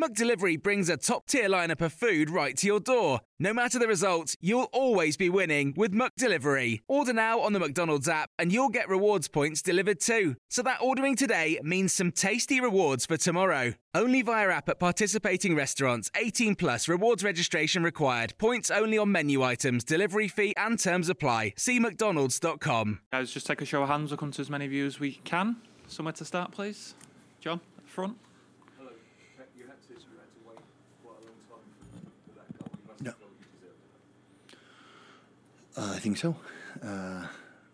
McDelivery brings a top-tier lineup of food right to your door. No matter the result, you'll always be winning with McDelivery. Order now on the McDonald's app and you'll get rewards points delivered too. So that ordering today means some tasty rewards for tomorrow. Only via app at participating restaurants. 18 plus rewards registration required. Points only on menu items, delivery fee and terms apply. See mcdonalds.com. Guys, just take a show of hands. We'll come to as many of you as we can. Somewhere to start, please. John, front. Uh, I think so. Uh,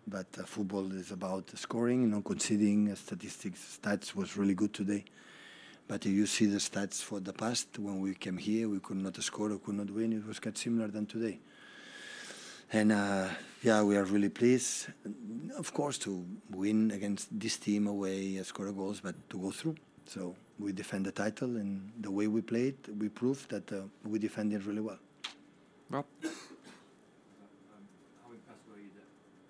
but uh, football is about scoring, you know, conceding. Uh, statistics, stats was really good today. But if you see the stats for the past, when we came here, we could not score, we could not win. It was quite similar than today. And uh, yeah, we are really pleased, of course, to win against this team away, uh, score goals, but to go through. So we defend the title, and the way we played, we proved that we defended really well. Rob. how impressed were you that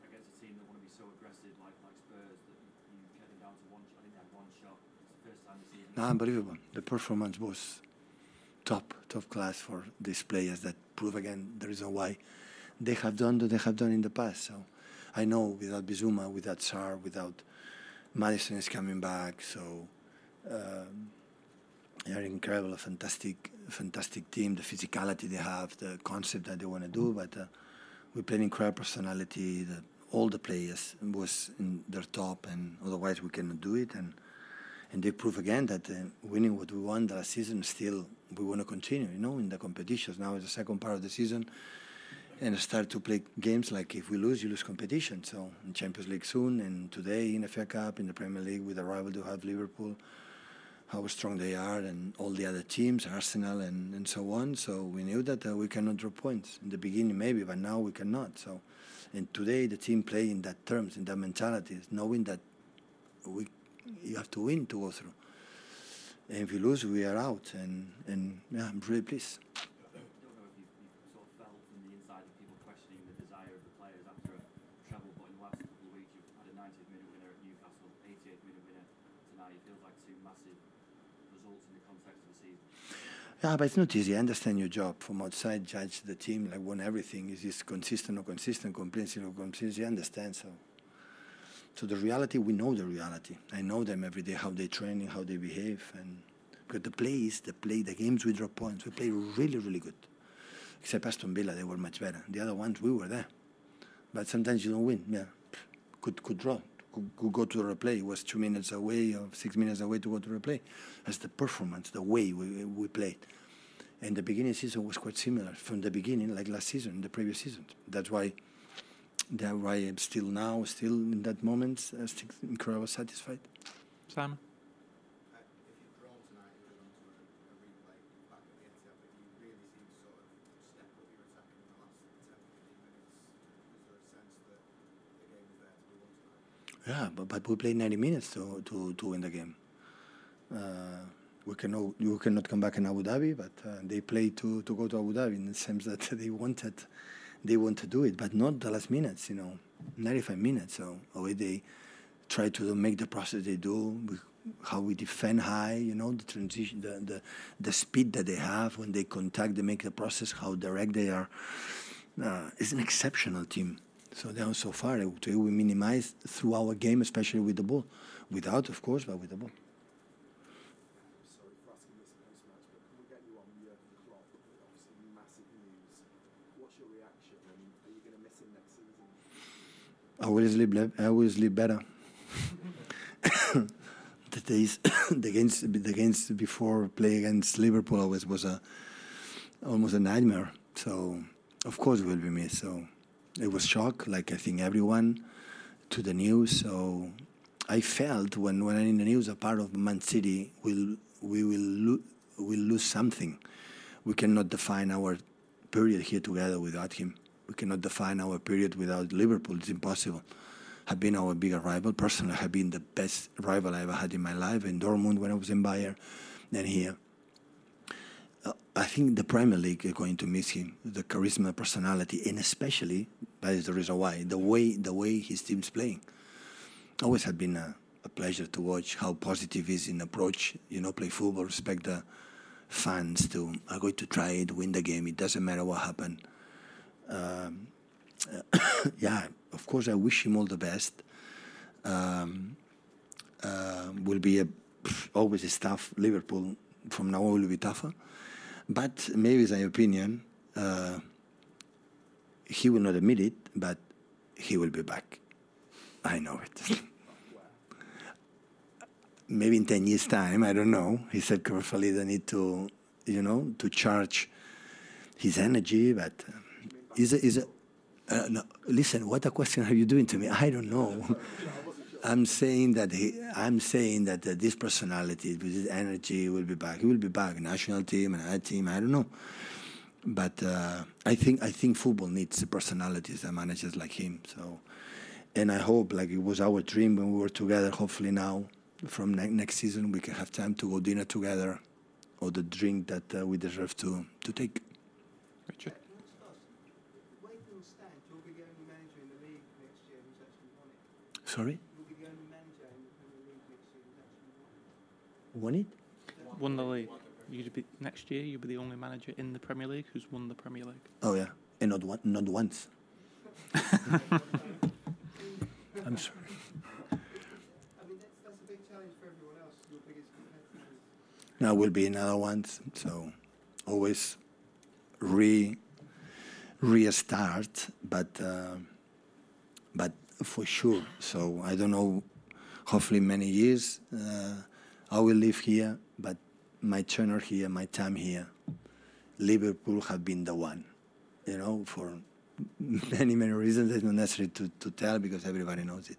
against a team that want to be so aggressive like, like Spurs that you kept them down to one shot? I think they had one shot. It's the first time this season. No, unbelievable. The performance was top, top class for these players that prove again the reason why they have done what they have done in the past. So I know without Bissouma, without Sarr, without Maddison is coming back. So um, they are incredible, fantastic, fantastic team. The physicality they have, the concept that they want to do, but uh, we played incredible personality. The, all the players was in their top, and otherwise we cannot do it. And and they prove again that uh, winning what we won last season, still we want to continue. You know, in the competitions. Now it's the second part of the season, and start to play games like if we lose, you lose competition. So in Champions League soon, and today in the FA Cup, in the Premier League, with the rival to have Liverpool, how strong they are, and all the other teams, Arsenal, and, and so on. So we knew that uh, we cannot drop points in the beginning, maybe, but now we cannot. So, and today the team play in that terms, in that mentality, knowing that we you have to win to go through. And if you lose, we are out. And and yeah, I'm really pleased. I don't know if you, you sort of felt from the inside of people questioning the desire of the players after a treble, but in the last couple of weeks you've had a 90th minute winner at Newcastle, 88th minute winner tonight. It feels like two massive results in the context of the season. Yeah, but it's not easy. I understand your job from outside. Judge the team like won everything. Is this consistent or consistent, comprehensive or comprehensive? I understand. So, so the reality, we know the reality. I know them every day, how they train and how they behave, and because the plays, the play, the games we drop points, we play really, really good. Except Aston Villa, they were much better. The other ones, we were there, but sometimes you don't win. Yeah, could could draw. Could, could go to the replay. It was two minutes away or six minutes away to go to replay. That's the performance, the way we, we played. And the beginning season was quite similar from the beginning, like last season, the previous season. That's why, that's why I'm still now, still in that moment, uh, still incredibly satisfied. Simon. Yeah, but, but we played 90 minutes to, to, to win the game. Uh, we cannot you cannot come back in Abu Dhabi, but uh, they played to, to go to Abu Dhabi in the sense that they wanted they want to do it, but not the last minutes. You know, 95 minutes. So away they try to make the process they do, how we defend high. You know, the transition, the, the the speed that they have when they contact, they make the process, how direct they are. Uh, it's an exceptional team. So down so far, we minimize through our game, especially with the ball, without, of course, but with the ball. I will sleep. le- I will sleep better. the days the games the games before play against Liverpool always was a almost a nightmare. So of course it will be missed. So it was shock, like I think everyone, to the news. So I felt when when I'm in the news, a part of Man City will we will lo- will lose something. We cannot define our period here together without him. We cannot define our period without Liverpool. It's impossible. Have been our bigger rival. Personally, have been the best rival I ever had in my life. In Dortmund when I was in Bayern, then here. Uh, I think the Premier League is going to miss him, the charisma, personality, and especially that is the reason why the way the way his team's playing. Always had been a, a pleasure to watch how positive is in approach. You know, play football, respect the fans. To are going to try it, win the game. It doesn't matter what happened. Um, yeah, of course, I wish him all the best. Um, uh, will be a, always a tough. Liverpool from now on will be tougher. But maybe it's an opinion. Uh, he will not admit it, but he will be back. I know it. maybe in 10 years' time, I don't know. He said carefully they need to, you know, to charge his energy, but uh, is a, is uh, no, listen, what a question are you doing to me? I don't know. I'm saying that he, I'm saying that uh, this personality, with this energy, will be back. He will be back. National team and a team. I don't know, but uh, I think I think football needs personalities and managers like him. So, and I hope, like it was our dream when we were together. Hopefully now, from ne- next season, we can have time to go dinner together, or the drink that uh, we deserve to to take. Richard. Sorry. Won it? Won the league. You'd be next year. You'll be the only manager in the Premier League who's won the Premier League. Oh yeah, and not one, not once. I'm sorry. Now will be another one. So always re restart, but uh, but for sure. So I don't know. Hopefully, many years uh, I will live here, but my tenure here, my time here, Liverpool have been the one. You know, for many many reasons. It's not necessary to, to tell because everybody knows it.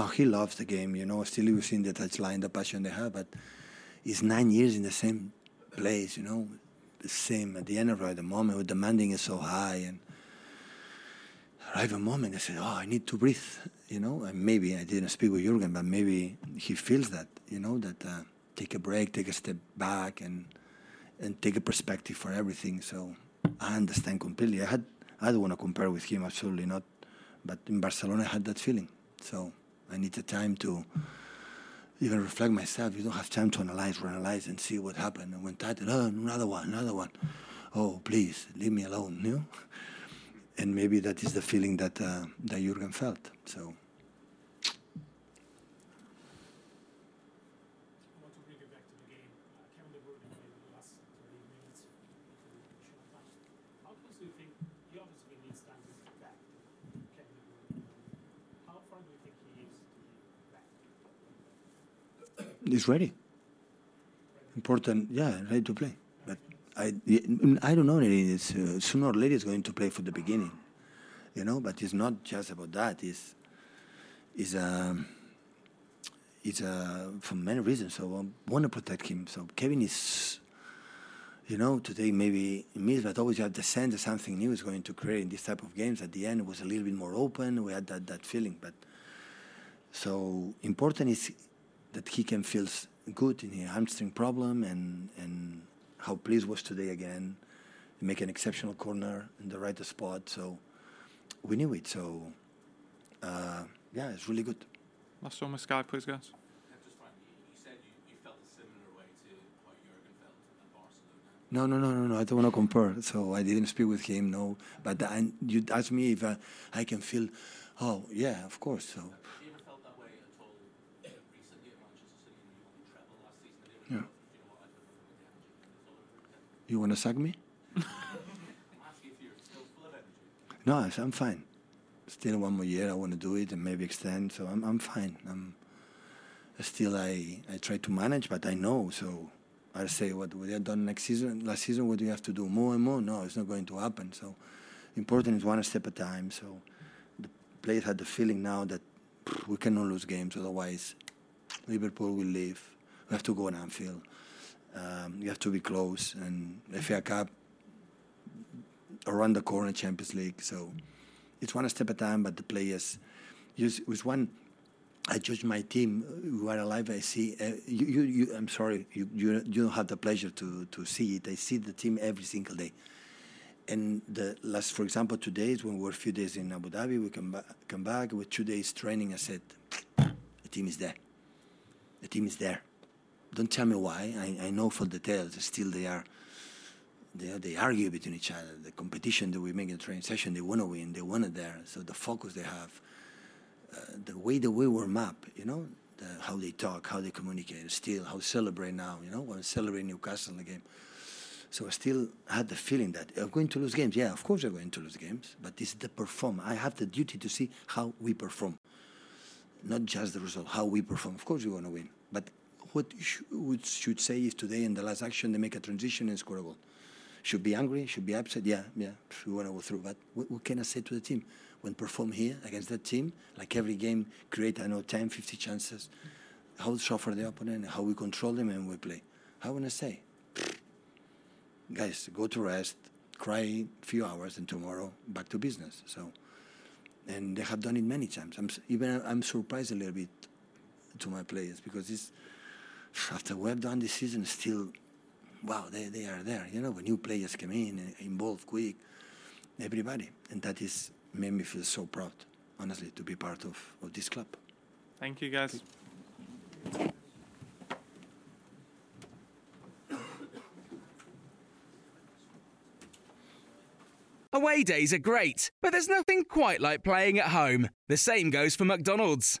game No, he loves the game, you know. Still, you've seen the touchline, the passion they have, but it's nine years in the same place, you know, the same at the end of the moment where demanding is so high, and arrive a moment I said, "Oh, I need to breathe," you know. And maybe I didn't speak with Jurgen, but maybe he feels that, you know, that uh, take a break, take a step back, and and take a perspective for everything. So I understand completely. I had I don't want to compare with him, absolutely not. But in Barcelona, I had that feeling. So I need the time to even reflect myself. You don't have time to analyze, reanalyze, and see what happened. And when title, oh, another one, another one. Oh, please leave me alone, you know. And maybe that is the feeling that uh, that Jurgen felt. So I want to bring it back to the game. Uh, Kevin De Bruyne played the last 30 minutes for Champagne. How close do you think he obviously needs time to get back? Kevin De Bruyne. How far do you think he is to be back? He's ready. Important, yeah, ready to play. But I, I don't know. It's, uh, sooner or later, he's going to play for the beginning. you know. But it's not just about that. It's it's um, it's uh, for many reasons. So I want to protect him. So Kevin is, you know, today maybe means, but always you have the sense that something new is going to create in this type of games. At the end, it was a little bit more open. We had that that feeling, but so important is that he can feel good in his hamstring problem and and how pleased was today again. To make an exceptional corner in the right spot. So we knew it. So uh, yeah, it's really good. Last one with Sky, please, guys. Just finally, you said you, you felt a similar way to how Jurgen felt at Barcelona. No, no, no, no, no. I don't want to compare. So I didn't speak with him. No, but I, you asked me if I, I can feel. Oh yeah, of course. So Have you ever felt that way at all recently at Manchester City when you won the treble last season? I Yeah. didn't know, you know what, I don't know what the energy is all over you want to suck me? No, I'm fine. Still one more year. I want to do it and maybe extend. So I'm I'm fine. I'm still I I try to manage, but I know. So I say what we have done next season. Last season, what do you have to do? More and more? No, it's not going to happen. So important is one step at a time. So the players had the feeling now that we cannot lose games. Otherwise, Liverpool will leave. We have to go on Anfield. Um, you have to be close. And FA Cup around the corner, Champions League. So it's one step at a time. But the players, use with one. I judge my team who are alive. I see uh, you, you, you. I'm sorry, you, you. You don't have the pleasure to to see it. I see the team every single day. And the last, for example, two days when we were a few days in Abu Dhabi, we come come back with two days training. I said, the team is there. The team is there. Don't tell me why. I, I know for details. Still, they are. They, they argue between each other. The competition that we make in the training session, they want to win. They want it there. So the focus they have, uh, the way the way warm up, you know, the, how they talk, how they communicate, still how celebrate now, you know, when celebrate Newcastle in the game. So I still had the feeling that I'm going to lose games. Yeah, of course we're going to lose games, but this is the perform. I have the duty to see how we perform, not just the result, how we perform. Of course we want to win, but what sh- should say is today in the last action they make a transition and score a goal. Should be angry, should be upset. Yeah, yeah, we want to go through. But what, what can I say to the team? When perform here against that team, like every game, create I know 10, 50 chances. How suffer the opponent, how we control them, and we play. How can I say? guys, go to rest, cry a few hours, and tomorrow back to business. So, and they have done it many times. I'm even I'm surprised a little bit to my players because it's after we have done this season, still, wow, they, they are there. You know, when new players come in, uh, involved quick, everybody, and that is made me feel so proud, honestly, to be part of, of this club. Thank you, guys. Away days are great, but there's nothing quite like playing at home. The same goes for McDonald's.